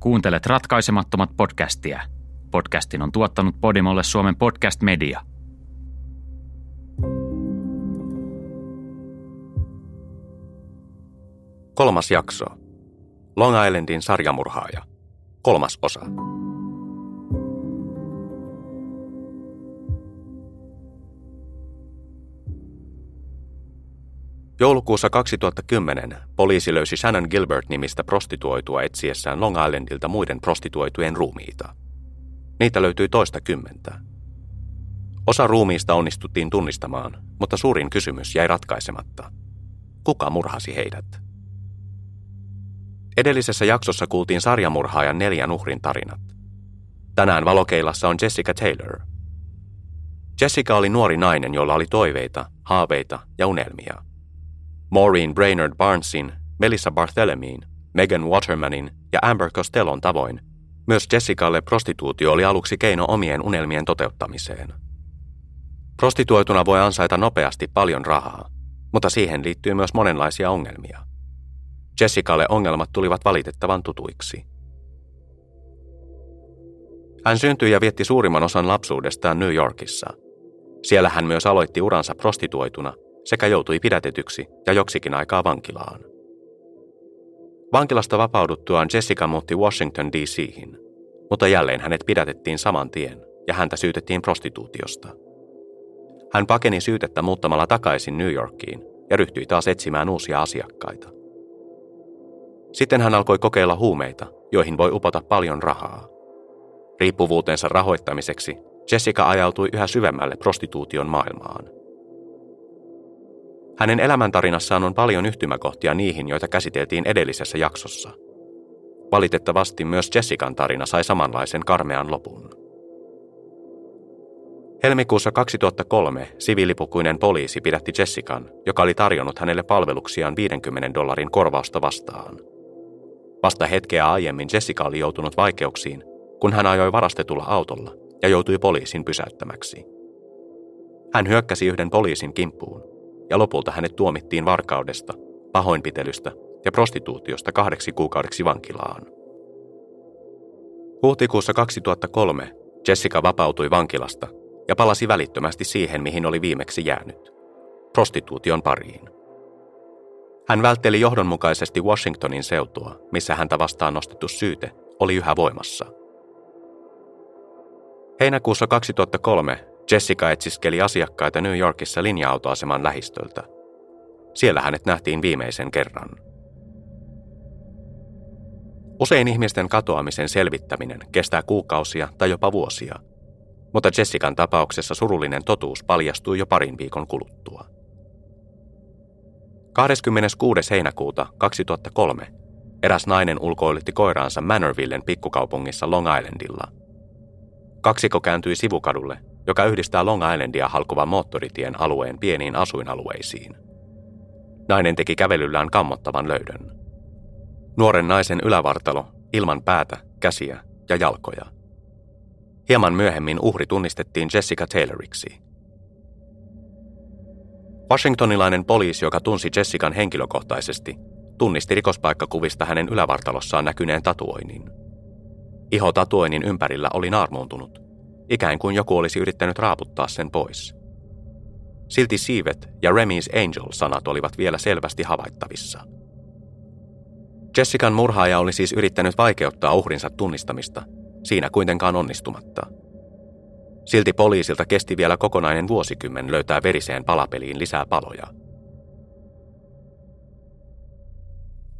Kuuntelet ratkaisemattomat podcastia. Podcastin on tuottanut Podimolle Suomen podcast media. Kolmas jakso. Long Islandin sarjamurhaaja. Kolmas osa. Joulukuussa 2010 poliisi löysi Shannon Gilbert-nimistä prostituoitua etsiessään Long Islandilta muiden prostituoitujen ruumiita. Niitä löytyi toista kymmentä. Osa ruumiista onnistuttiin tunnistamaan, mutta suurin kysymys jäi ratkaisematta. Kuka murhasi heidät? Edellisessä jaksossa kuultiin sarjamurhaajan neljän uhrin tarinat. Tänään valokeilassa on Jessica Taylor. Jessica oli nuori nainen, jolla oli toiveita, haaveita ja unelmia – Maureen Brainerd Barnesin, Melissa Barthelemin, Megan Watermanin ja Amber Costellon tavoin, myös Jessicalle prostituutio oli aluksi keino omien unelmien toteuttamiseen. Prostituoituna voi ansaita nopeasti paljon rahaa, mutta siihen liittyy myös monenlaisia ongelmia. Jessicalle ongelmat tulivat valitettavan tutuiksi. Hän syntyi ja vietti suurimman osan lapsuudestaan New Yorkissa. Siellä hän myös aloitti uransa prostituoituna – sekä joutui pidätetyksi ja joksikin aikaa vankilaan. Vankilasta vapauduttuaan Jessica muutti Washington DC:hin, mutta jälleen hänet pidätettiin saman tien ja häntä syytettiin prostituutiosta. Hän pakeni syytettä muuttamalla takaisin New Yorkiin ja ryhtyi taas etsimään uusia asiakkaita. Sitten hän alkoi kokeilla huumeita, joihin voi upota paljon rahaa. Riippuvuutensa rahoittamiseksi Jessica ajautui yhä syvemmälle prostituution maailmaan – hänen elämäntarinassaan on paljon yhtymäkohtia niihin, joita käsiteltiin edellisessä jaksossa. Valitettavasti myös Jessican tarina sai samanlaisen karmean lopun. Helmikuussa 2003 siviilipukuinen poliisi pidätti Jessican, joka oli tarjonnut hänelle palveluksiaan 50 dollarin korvausta vastaan. Vasta hetkeä aiemmin Jessica oli joutunut vaikeuksiin, kun hän ajoi varastetulla autolla ja joutui poliisin pysäyttämäksi. Hän hyökkäsi yhden poliisin kimppuun ja lopulta hänet tuomittiin varkaudesta, pahoinpitelystä ja prostituutiosta kahdeksi kuukaudeksi vankilaan. Huhtikuussa 2003 Jessica vapautui vankilasta ja palasi välittömästi siihen, mihin oli viimeksi jäänyt, prostituution pariin. Hän vältteli johdonmukaisesti Washingtonin seutua, missä häntä vastaan nostettu syyte oli yhä voimassa. Heinäkuussa 2003 Jessica etsiskeli asiakkaita New Yorkissa linja-autoaseman lähistöltä. Siellä hänet nähtiin viimeisen kerran. Usein ihmisten katoamisen selvittäminen kestää kuukausia tai jopa vuosia, mutta Jessican tapauksessa surullinen totuus paljastui jo parin viikon kuluttua. 26. heinäkuuta 2003 eräs nainen ulkoilitti koiraansa Manorvillen pikkukaupungissa Long Islandilla. Kaksiko kääntyi sivukadulle joka yhdistää Long Islandia halkuvan moottoritien alueen pieniin asuinalueisiin. Nainen teki kävelyllään kammottavan löydön. Nuoren naisen ylävartalo, ilman päätä, käsiä ja jalkoja. Hieman myöhemmin uhri tunnistettiin Jessica Tayloriksi. Washingtonilainen poliisi, joka tunsi Jessican henkilökohtaisesti, tunnisti rikospaikkakuvista hänen ylävartalossaan näkyneen tatuoinnin. Iho tatuoinnin ympärillä oli naarmuuntunut – ikään kuin joku olisi yrittänyt raaputtaa sen pois. Silti siivet ja Remy's Angel-sanat olivat vielä selvästi havaittavissa. Jessican murhaaja oli siis yrittänyt vaikeuttaa uhrinsa tunnistamista, siinä kuitenkaan onnistumatta. Silti poliisilta kesti vielä kokonainen vuosikymmen löytää veriseen palapeliin lisää paloja.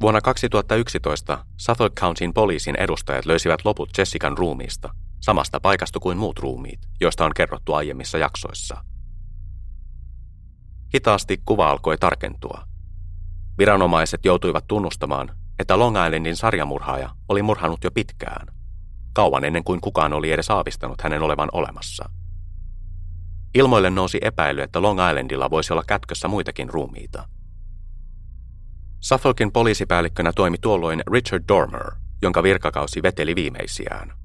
Vuonna 2011 Suffolk Countyn poliisin edustajat löysivät loput Jessican ruumiista – samasta paikasta kuin muut ruumiit, joista on kerrottu aiemmissa jaksoissa. Hitaasti kuva alkoi tarkentua. Viranomaiset joutuivat tunnustamaan, että Long Islandin sarjamurhaaja oli murhannut jo pitkään, kauan ennen kuin kukaan oli edes aavistanut hänen olevan olemassa. Ilmoille nousi epäily, että Long Islandilla voisi olla kätkössä muitakin ruumiita. Suffolkin poliisipäällikkönä toimi tuolloin Richard Dormer, jonka virkakausi veteli viimeisiään.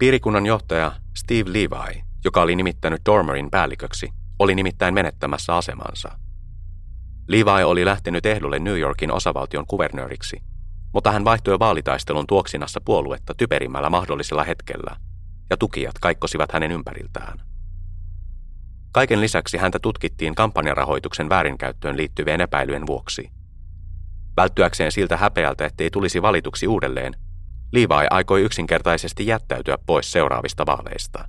Piirikunnan johtaja Steve Levi, joka oli nimittänyt Dormerin päälliköksi, oli nimittäin menettämässä asemansa. Levi oli lähtenyt ehdolle New Yorkin osavaltion kuvernööriksi, mutta hän vaihtoi vaalitaistelun tuoksinassa puoluetta typerimmällä mahdollisella hetkellä, ja tukijat kaikkosivat hänen ympäriltään. Kaiken lisäksi häntä tutkittiin kampanjarahoituksen väärinkäyttöön liittyvien epäilyjen vuoksi. Välttyäkseen siltä häpeältä, ettei tulisi valituksi uudelleen, Levi aikoi yksinkertaisesti jättäytyä pois seuraavista vaaleista.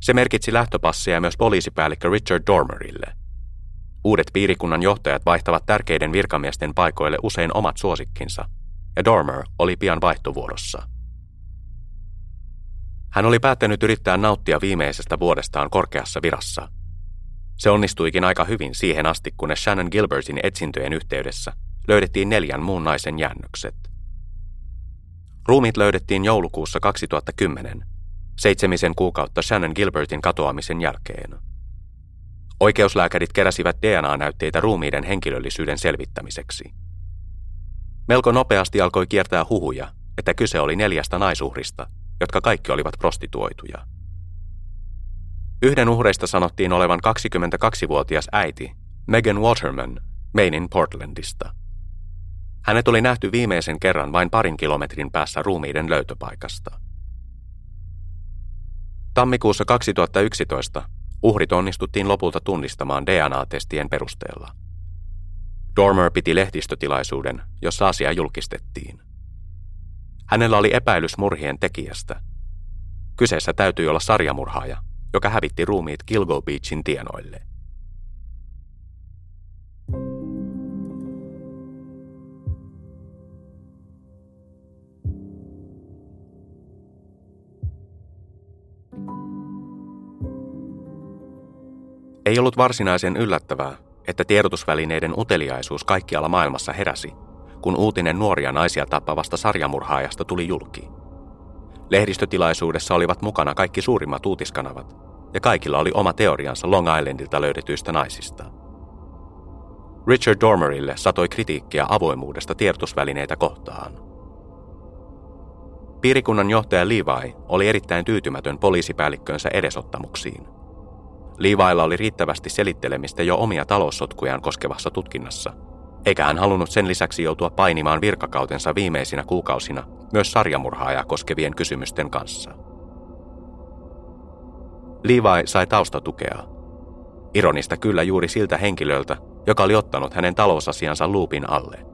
Se merkitsi lähtöpassia myös poliisipäällikkö Richard Dormerille – Uudet piirikunnan johtajat vaihtavat tärkeiden virkamiesten paikoille usein omat suosikkinsa, ja Dormer oli pian vaihtovuorossa. Hän oli päättänyt yrittää nauttia viimeisestä vuodestaan korkeassa virassa. Se onnistuikin aika hyvin siihen asti, kunnes Shannon Gilbertin etsintöjen yhteydessä löydettiin neljän muun naisen jäännökset. Ruumit löydettiin joulukuussa 2010, seitsemisen kuukautta Shannon Gilbertin katoamisen jälkeen. Oikeuslääkärit keräsivät DNA-näytteitä ruumiiden henkilöllisyyden selvittämiseksi. Melko nopeasti alkoi kiertää huhuja, että kyse oli neljästä naisuhrista, jotka kaikki olivat prostituoituja. Yhden uhreista sanottiin olevan 22-vuotias äiti Megan Waterman Mainin Portlandista. Hänet oli nähty viimeisen kerran vain parin kilometrin päässä ruumiiden löytöpaikasta. Tammikuussa 2011 Uhrit onnistuttiin lopulta tunnistamaan DNA-testien perusteella. Dormer piti lehdistötilaisuuden, jossa asia julkistettiin. Hänellä oli epäilys murhien tekijästä. Kyseessä täytyi olla sarjamurhaaja, joka hävitti ruumiit Gilgo Beachin tienoille. Ei ollut varsinaisen yllättävää, että tiedotusvälineiden uteliaisuus kaikkialla maailmassa heräsi, kun uutinen nuoria naisia tappavasta sarjamurhaajasta tuli julki. Lehdistötilaisuudessa olivat mukana kaikki suurimmat uutiskanavat, ja kaikilla oli oma teoriansa Long Islandilta löydetyistä naisista. Richard Dormerille satoi kritiikkiä avoimuudesta tiedotusvälineitä kohtaan. Piirikunnan johtaja Levi oli erittäin tyytymätön poliisipäällikkönsä edesottamuksiin – Liivailla oli riittävästi selittelemistä jo omia taloussotkujaan koskevassa tutkinnassa, eikä hän halunnut sen lisäksi joutua painimaan virkakautensa viimeisinä kuukausina myös sarjamurhaajaa koskevien kysymysten kanssa. Levi sai taustatukea. Ironista kyllä juuri siltä henkilöltä, joka oli ottanut hänen talousasiansa luupin alle.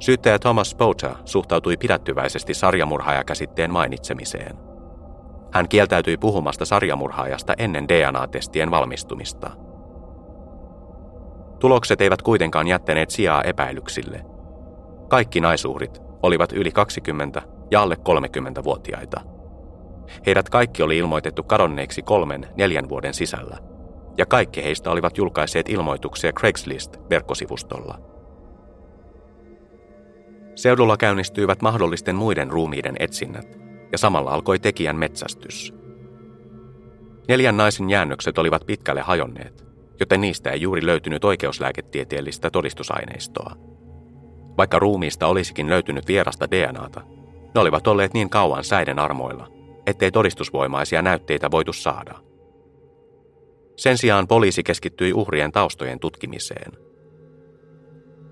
Syyttäjä Thomas Spota suhtautui pidättyväisesti sarjamurhaajakäsitteen mainitsemiseen – hän kieltäytyi puhumasta sarjamurhaajasta ennen DNA-testien valmistumista. Tulokset eivät kuitenkaan jättäneet sijaa epäilyksille. Kaikki naisuhrit olivat yli 20 ja alle 30-vuotiaita. Heidät kaikki oli ilmoitettu kadonneeksi kolmen, neljän vuoden sisällä, ja kaikki heistä olivat julkaisseet ilmoituksia Craigslist-verkkosivustolla. Seudulla käynnistyivät mahdollisten muiden ruumiiden etsinnät – ja samalla alkoi tekijän metsästys. Neljän naisen jäännökset olivat pitkälle hajonneet, joten niistä ei juuri löytynyt oikeuslääketieteellistä todistusaineistoa. Vaikka ruumiista olisikin löytynyt vierasta DNAta, ne olivat olleet niin kauan säiden armoilla, ettei todistusvoimaisia näytteitä voitu saada. Sen sijaan poliisi keskittyi uhrien taustojen tutkimiseen.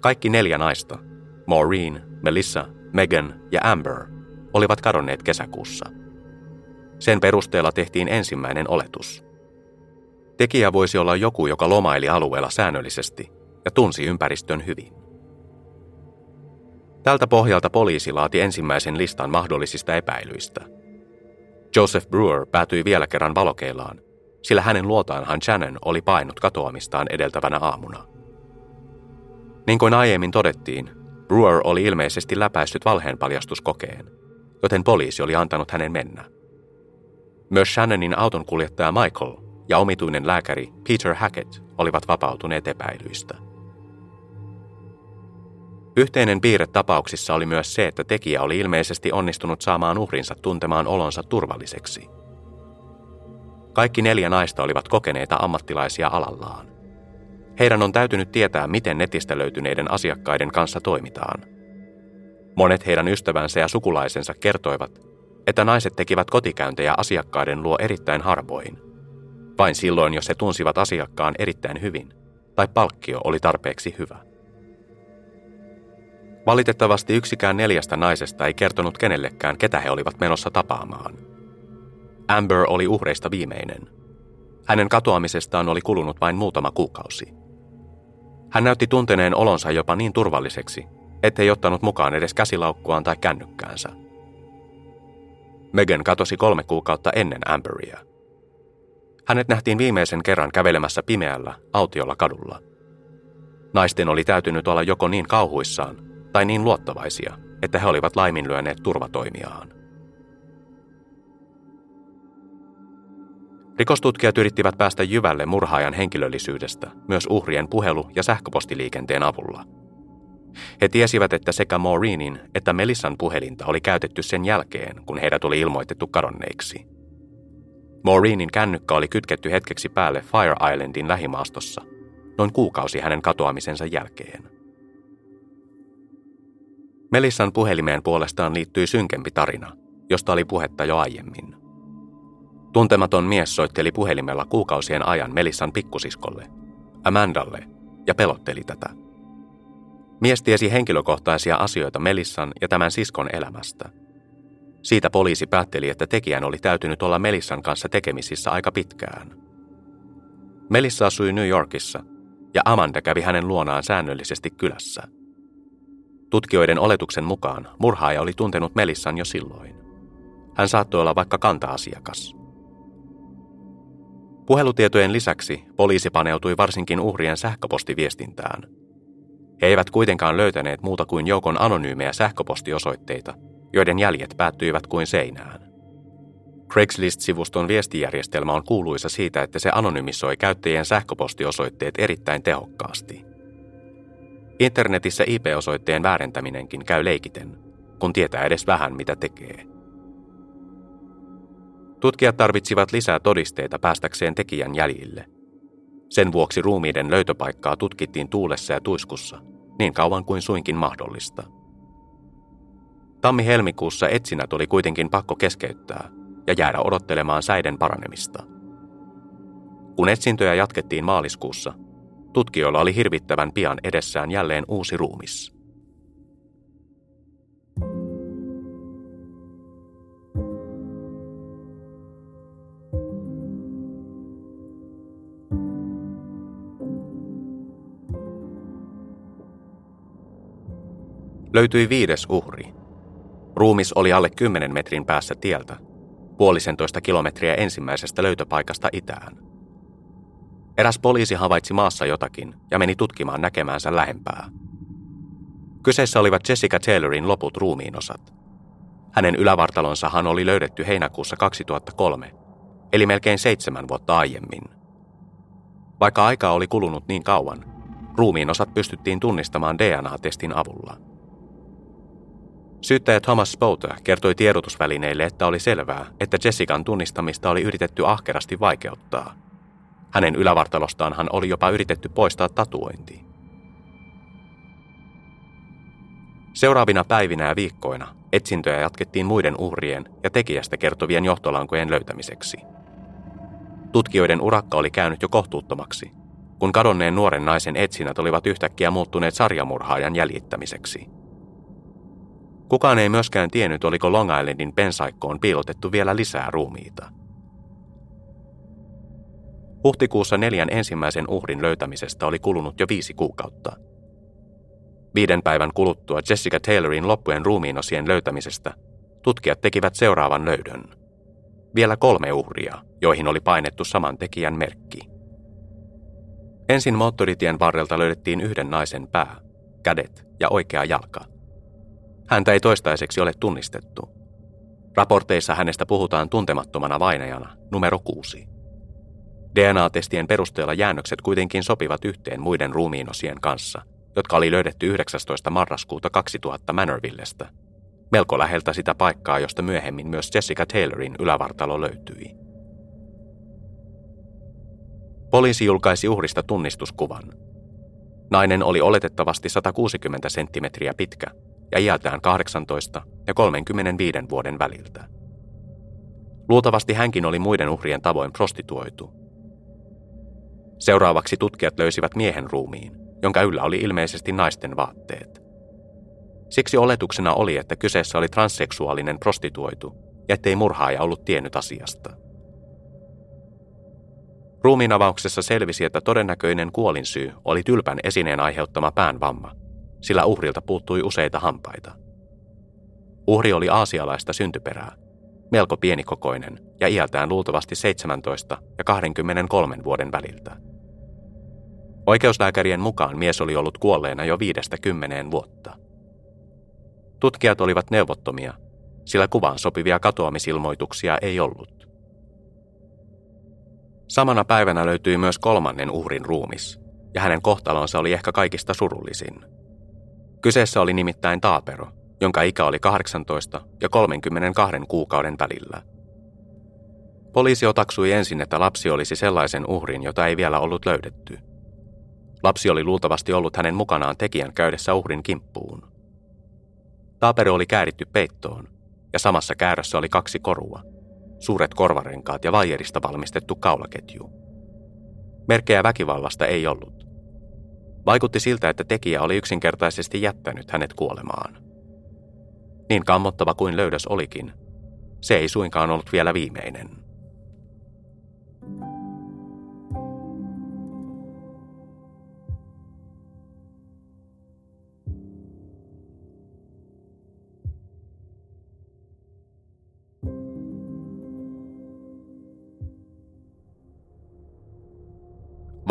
Kaikki neljä naista, Maureen, Melissa, Megan ja Amber, olivat kadonneet kesäkuussa. Sen perusteella tehtiin ensimmäinen oletus. Tekijä voisi olla joku, joka lomaili alueella säännöllisesti ja tunsi ympäristön hyvin. Tältä pohjalta poliisi laati ensimmäisen listan mahdollisista epäilyistä. Joseph Brewer päätyi vielä kerran valokeilaan, sillä hänen luotaanhan Shannon oli painut katoamistaan edeltävänä aamuna. Niin kuin aiemmin todettiin, Brewer oli ilmeisesti läpäissyt valheenpaljastuskokeen – joten poliisi oli antanut hänen mennä. Myös Shannonin auton kuljettaja Michael ja omituinen lääkäri Peter Hackett olivat vapautuneet epäilyistä. Yhteinen piirre tapauksissa oli myös se, että tekijä oli ilmeisesti onnistunut saamaan uhrinsa tuntemaan olonsa turvalliseksi. Kaikki neljä naista olivat kokeneita ammattilaisia alallaan. Heidän on täytynyt tietää, miten netistä löytyneiden asiakkaiden kanssa toimitaan. Monet heidän ystävänsä ja sukulaisensa kertoivat, että naiset tekivät kotikäyntejä asiakkaiden luo erittäin harvoin. Vain silloin, jos he tunsivat asiakkaan erittäin hyvin, tai palkkio oli tarpeeksi hyvä. Valitettavasti yksikään neljästä naisesta ei kertonut kenellekään, ketä he olivat menossa tapaamaan. Amber oli uhreista viimeinen. Hänen katoamisestaan oli kulunut vain muutama kuukausi. Hän näytti tunteneen olonsa jopa niin turvalliseksi, ettei ottanut mukaan edes käsilaukkuaan tai kännykkäänsä. Megan katosi kolme kuukautta ennen Amberia. Hänet nähtiin viimeisen kerran kävelemässä pimeällä, autiolla kadulla. Naisten oli täytynyt olla joko niin kauhuissaan tai niin luottavaisia, että he olivat laiminlyöneet turvatoimiaan. Rikostutkijat yrittivät päästä jyvälle murhaajan henkilöllisyydestä myös uhrien puhelu- ja sähköpostiliikenteen avulla. He tiesivät, että sekä Maureenin että Melissan puhelinta oli käytetty sen jälkeen, kun heidät oli ilmoitettu kadonneiksi. Maureenin kännykkä oli kytketty hetkeksi päälle Fire Islandin lähimaastossa, noin kuukausi hänen katoamisensa jälkeen. Melissan puhelimeen puolestaan liittyi synkempi tarina, josta oli puhetta jo aiemmin. Tuntematon mies soitteli puhelimella kuukausien ajan Melissan pikkusiskolle, Amandalle, ja pelotteli tätä. Mies tiesi henkilökohtaisia asioita Melissan ja tämän siskon elämästä. Siitä poliisi päätteli, että tekijän oli täytynyt olla Melissan kanssa tekemisissä aika pitkään. Melissa asui New Yorkissa, ja Amanda kävi hänen luonaan säännöllisesti kylässä. Tutkijoiden oletuksen mukaan murhaaja oli tuntenut Melissan jo silloin. Hän saattoi olla vaikka kanta-asiakas. Puhelutietojen lisäksi poliisi paneutui varsinkin uhrien sähköpostiviestintään. He eivät kuitenkaan löytäneet muuta kuin joukon anonyymejä sähköpostiosoitteita, joiden jäljet päättyivät kuin seinään. Craigslist-sivuston viestijärjestelmä on kuuluisa siitä, että se anonymisoi käyttäjien sähköpostiosoitteet erittäin tehokkaasti. Internetissä IP-osoitteen väärentäminenkin käy leikiten, kun tietää edes vähän mitä tekee. Tutkijat tarvitsivat lisää todisteita päästäkseen tekijän jäljille. Sen vuoksi ruumiiden löytöpaikkaa tutkittiin tuulessa ja tuiskussa, niin kauan kuin suinkin mahdollista. Tammi-helmikuussa etsinnät oli kuitenkin pakko keskeyttää ja jäädä odottelemaan säiden paranemista. Kun etsintöjä jatkettiin maaliskuussa, tutkijoilla oli hirvittävän pian edessään jälleen uusi ruumis. Löytyi viides uhri. Ruumis oli alle 10 metrin päässä tieltä, puolisentoista kilometriä ensimmäisestä löytöpaikasta itään. Eräs poliisi havaitsi maassa jotakin ja meni tutkimaan näkemäänsä lähempää. Kyseessä olivat Jessica Taylorin loput ruumiinosat. Hänen ylävartalonsahan oli löydetty heinäkuussa 2003, eli melkein seitsemän vuotta aiemmin. Vaikka aikaa oli kulunut niin kauan, ruumiinosat pystyttiin tunnistamaan DNA-testin avulla – Syyttäjä Thomas Spouter kertoi tiedotusvälineille, että oli selvää, että Jessican tunnistamista oli yritetty ahkerasti vaikeuttaa. Hänen ylävartalostaanhan oli jopa yritetty poistaa tatuointi. Seuraavina päivinä ja viikkoina etsintöjä jatkettiin muiden uhrien ja tekijästä kertovien johtolankojen löytämiseksi. Tutkijoiden urakka oli käynyt jo kohtuuttomaksi, kun kadonneen nuoren naisen etsinnät olivat yhtäkkiä muuttuneet sarjamurhaajan jäljittämiseksi – Kukaan ei myöskään tiennyt, oliko Long Islandin pensaikkoon piilotettu vielä lisää ruumiita. Huhtikuussa neljän ensimmäisen uhrin löytämisestä oli kulunut jo viisi kuukautta. Viiden päivän kuluttua Jessica Taylorin loppujen ruumiinosien löytämisestä tutkijat tekivät seuraavan löydön. Vielä kolme uhria, joihin oli painettu saman tekijän merkki. Ensin moottoritien varrelta löydettiin yhden naisen pää, kädet ja oikea jalka. Häntä ei toistaiseksi ole tunnistettu. Raporteissa hänestä puhutaan tuntemattomana vainajana numero kuusi. DNA-testien perusteella jäännökset kuitenkin sopivat yhteen muiden ruumiinosien kanssa, jotka oli löydetty 19. marraskuuta 2000 Manorvillestä, melko läheltä sitä paikkaa, josta myöhemmin myös Jessica Taylorin ylävartalo löytyi. Poliisi julkaisi uhrista tunnistuskuvan. Nainen oli oletettavasti 160 senttimetriä pitkä ja iältään 18 ja 35 vuoden väliltä. Luultavasti hänkin oli muiden uhrien tavoin prostituoitu. Seuraavaksi tutkijat löysivät miehen ruumiin, jonka yllä oli ilmeisesti naisten vaatteet. Siksi oletuksena oli, että kyseessä oli transseksuaalinen prostituoitu ja ettei murhaaja ollut tiennyt asiasta. Ruumiinavauksessa selvisi, että todennäköinen kuolinsyy oli tylpän esineen aiheuttama päänvamma, sillä uhrilta puuttui useita hampaita. Uhri oli aasialaista syntyperää, melko pienikokoinen ja iältään luultavasti 17 ja 23 vuoden väliltä. Oikeuslääkärien mukaan mies oli ollut kuolleena jo viidestä kymmeneen vuotta. Tutkijat olivat neuvottomia, sillä kuvaan sopivia katoamisilmoituksia ei ollut. Samana päivänä löytyi myös kolmannen uhrin ruumis, ja hänen kohtalonsa oli ehkä kaikista surullisin. Kyseessä oli nimittäin Taapero, jonka ikä oli 18 ja 32 kuukauden välillä. Poliisi otaksui ensin, että lapsi olisi sellaisen uhrin, jota ei vielä ollut löydetty. Lapsi oli luultavasti ollut hänen mukanaan tekijän käydessä uhrin kimppuun. Taapero oli kääritty peittoon, ja samassa käärössä oli kaksi korua, suuret korvarenkaat ja vaijerista valmistettu kaulaketju. Merkkejä väkivallasta ei ollut. Vaikutti siltä, että tekijä oli yksinkertaisesti jättänyt hänet kuolemaan. Niin kammottava kuin löydös olikin, se ei suinkaan ollut vielä viimeinen.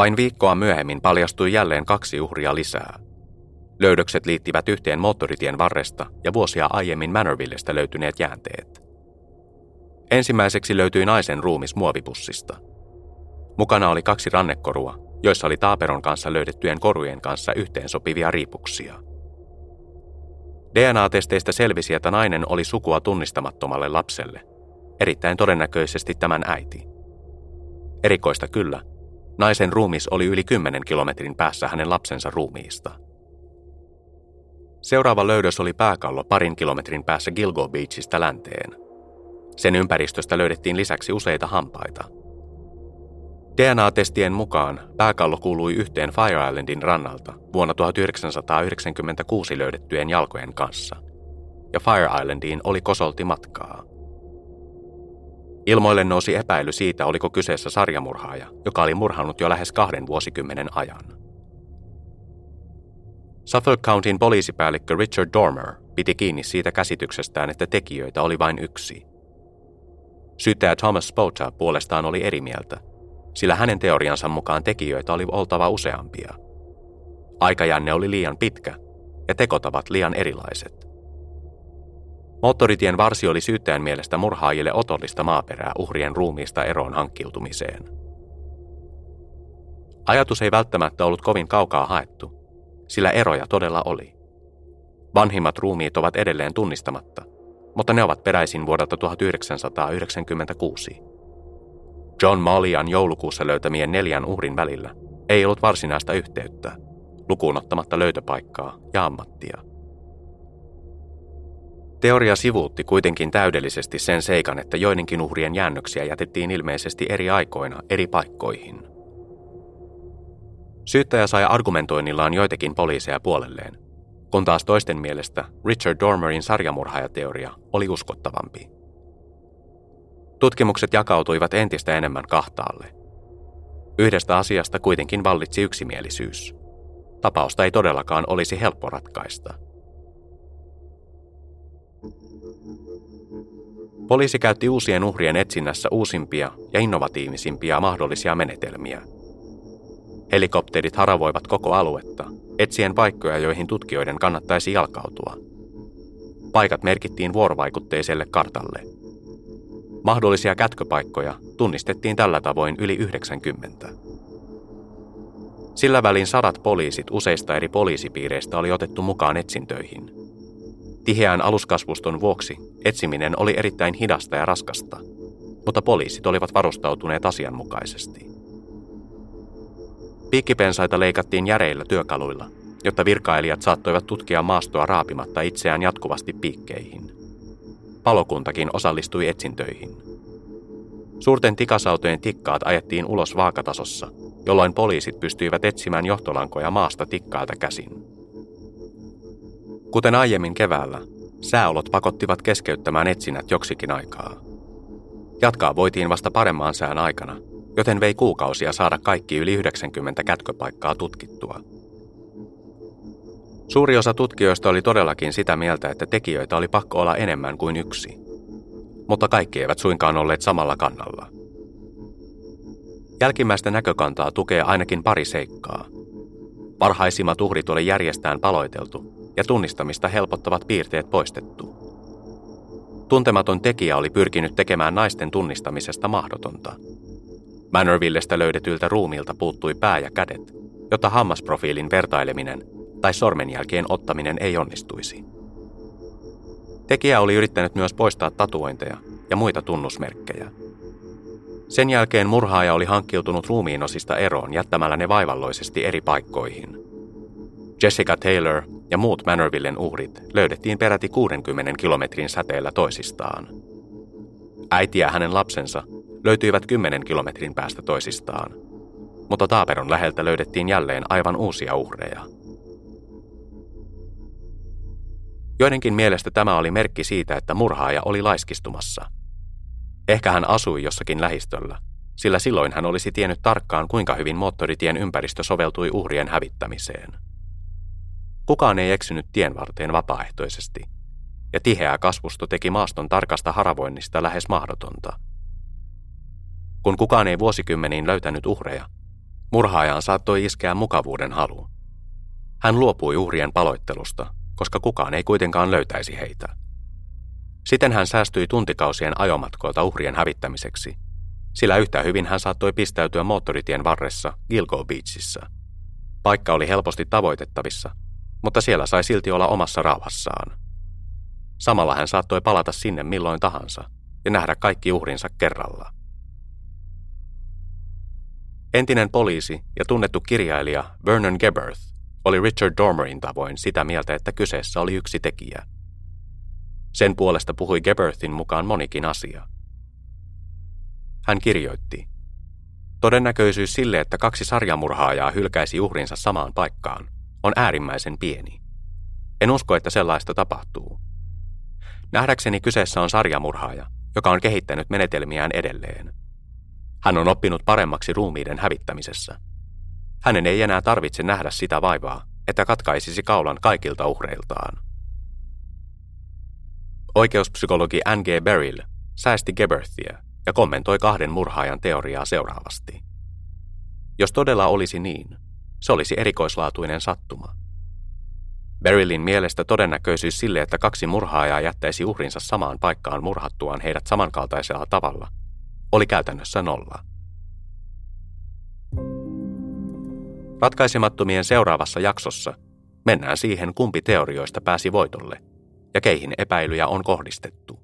Vain viikkoa myöhemmin paljastui jälleen kaksi uhria lisää. Löydökset liittivät yhteen moottoritien varresta ja vuosia aiemmin Manorvillestä löytyneet jäänteet. Ensimmäiseksi löytyi naisen ruumis muovipussista. Mukana oli kaksi rannekorua, joissa oli taaperon kanssa löydettyjen korujen kanssa yhteensopivia riipuksia. DNA-testeistä selvisi, että nainen oli sukua tunnistamattomalle lapselle, erittäin todennäköisesti tämän äiti. Erikoista kyllä, Naisen ruumis oli yli 10 kilometrin päässä hänen lapsensa ruumiista. Seuraava löydös oli pääkallo parin kilometrin päässä Gilgo Beachista länteen. Sen ympäristöstä löydettiin lisäksi useita hampaita. DNA-testien mukaan pääkallo kuului yhteen Fire Islandin rannalta vuonna 1996 löydettyjen jalkojen kanssa, ja Fire Islandiin oli kosolti matkaa. Ilmoille nousi epäily siitä, oliko kyseessä sarjamurhaaja, joka oli murhannut jo lähes kahden vuosikymmenen ajan. Suffolk Countyn poliisipäällikkö Richard Dormer piti kiinni siitä käsityksestään, että tekijöitä oli vain yksi. Syyttäjä Thomas Spota puolestaan oli eri mieltä, sillä hänen teoriansa mukaan tekijöitä oli oltava useampia. Aikajänne oli liian pitkä ja tekotavat liian erilaiset. Moottoritien varsi oli syyttäjän mielestä murhaajille otollista maaperää uhrien ruumiista eroon hankkiutumiseen. Ajatus ei välttämättä ollut kovin kaukaa haettu, sillä eroja todella oli. Vanhimmat ruumiit ovat edelleen tunnistamatta, mutta ne ovat peräisin vuodelta 1996. John Malian joulukuussa löytämien neljän uhrin välillä ei ollut varsinaista yhteyttä, lukuun ottamatta löytöpaikkaa ja ammattia – Teoria sivuutti kuitenkin täydellisesti sen seikan, että joidenkin uhrien jäännöksiä jätettiin ilmeisesti eri aikoina eri paikkoihin. Syyttäjä sai argumentoinnillaan joitakin poliiseja puolelleen, kun taas toisten mielestä Richard Dormerin sarjamurhaajateoria oli uskottavampi. Tutkimukset jakautuivat entistä enemmän kahtaalle. Yhdestä asiasta kuitenkin vallitsi yksimielisyys. Tapausta ei todellakaan olisi helppo ratkaista – Poliisi käytti uusien uhrien etsinnässä uusimpia ja innovatiivisimpia mahdollisia menetelmiä. Helikopterit haravoivat koko aluetta, etsien paikkoja, joihin tutkijoiden kannattaisi jalkautua. Paikat merkittiin vuorovaikutteiselle kartalle. Mahdollisia kätköpaikkoja tunnistettiin tällä tavoin yli 90. Sillä välin sadat poliisit useista eri poliisipiireistä oli otettu mukaan etsintöihin – Tiheän aluskasvuston vuoksi etsiminen oli erittäin hidasta ja raskasta, mutta poliisit olivat varustautuneet asianmukaisesti. Piikkipensaita leikattiin järeillä työkaluilla, jotta virkailijat saattoivat tutkia maastoa raapimatta itseään jatkuvasti piikkeihin. Palokuntakin osallistui etsintöihin. Suurten tikasautojen tikkaat ajettiin ulos vaakatasossa, jolloin poliisit pystyivät etsimään johtolankoja maasta tikkailta käsin. Kuten aiemmin keväällä, sääolot pakottivat keskeyttämään etsinnät joksikin aikaa. Jatkaa voitiin vasta paremman sään aikana, joten vei kuukausia saada kaikki yli 90 kätköpaikkaa tutkittua. Suuri osa tutkijoista oli todellakin sitä mieltä, että tekijöitä oli pakko olla enemmän kuin yksi. Mutta kaikki eivät suinkaan olleet samalla kannalla. Jälkimmäistä näkökantaa tukee ainakin pari seikkaa. Parhaisimmat uhrit oli järjestään paloiteltu ja tunnistamista helpottavat piirteet poistettu. Tuntematon tekijä oli pyrkinyt tekemään naisten tunnistamisesta mahdotonta. Manorvillestä löydetyltä ruumilta puuttui pää ja kädet, jotta hammasprofiilin vertaileminen tai sormenjälkien ottaminen ei onnistuisi. Tekijä oli yrittänyt myös poistaa tatuointeja ja muita tunnusmerkkejä. Sen jälkeen murhaaja oli hankkiutunut ruumiinosista eroon jättämällä ne vaivalloisesti eri paikkoihin. Jessica Taylor ja muut Manorvillen uhrit löydettiin peräti 60 kilometrin säteellä toisistaan. Äiti ja hänen lapsensa löytyivät 10 kilometrin päästä toisistaan, mutta Taaperon läheltä löydettiin jälleen aivan uusia uhreja. Joidenkin mielestä tämä oli merkki siitä, että murhaaja oli laiskistumassa. Ehkä hän asui jossakin lähistöllä, sillä silloin hän olisi tiennyt tarkkaan, kuinka hyvin moottoritien ympäristö soveltui uhrien hävittämiseen. Kukaan ei eksynyt tien varteen vapaaehtoisesti, ja tiheä kasvusto teki maaston tarkasta haravoinnista lähes mahdotonta. Kun kukaan ei vuosikymmeniin löytänyt uhreja, murhaajaan saattoi iskeä mukavuuden halu. Hän luopui uhrien paloittelusta, koska kukaan ei kuitenkaan löytäisi heitä. Siten hän säästyi tuntikausien ajomatkoilta uhrien hävittämiseksi, sillä yhtä hyvin hän saattoi pistäytyä moottoritien varressa Gilgo Beachissä. Paikka oli helposti tavoitettavissa mutta siellä sai silti olla omassa rauhassaan. Samalla hän saattoi palata sinne milloin tahansa ja nähdä kaikki uhrinsa kerralla. Entinen poliisi ja tunnettu kirjailija Vernon Geberth oli Richard Dormerin tavoin sitä mieltä, että kyseessä oli yksi tekijä. Sen puolesta puhui Geberthin mukaan monikin asia. Hän kirjoitti, Todennäköisyys sille, että kaksi sarjamurhaajaa hylkäisi uhrinsa samaan paikkaan, on äärimmäisen pieni. En usko, että sellaista tapahtuu. Nähdäkseni kyseessä on sarjamurhaaja, joka on kehittänyt menetelmiään edelleen. Hän on oppinut paremmaksi ruumiiden hävittämisessä. Hänen ei enää tarvitse nähdä sitä vaivaa, että katkaisisi kaulan kaikilta uhreiltaan. Oikeuspsykologi N.G. Beryl säästi Geberthia ja kommentoi kahden murhaajan teoriaa seuraavasti. Jos todella olisi niin, se olisi erikoislaatuinen sattuma. Berylin mielestä todennäköisyys sille, että kaksi murhaajaa jättäisi uhrinsa samaan paikkaan murhattuaan heidät samankaltaisella tavalla, oli käytännössä nolla. Ratkaisemattomien seuraavassa jaksossa mennään siihen, kumpi teorioista pääsi voitolle ja keihin epäilyjä on kohdistettu.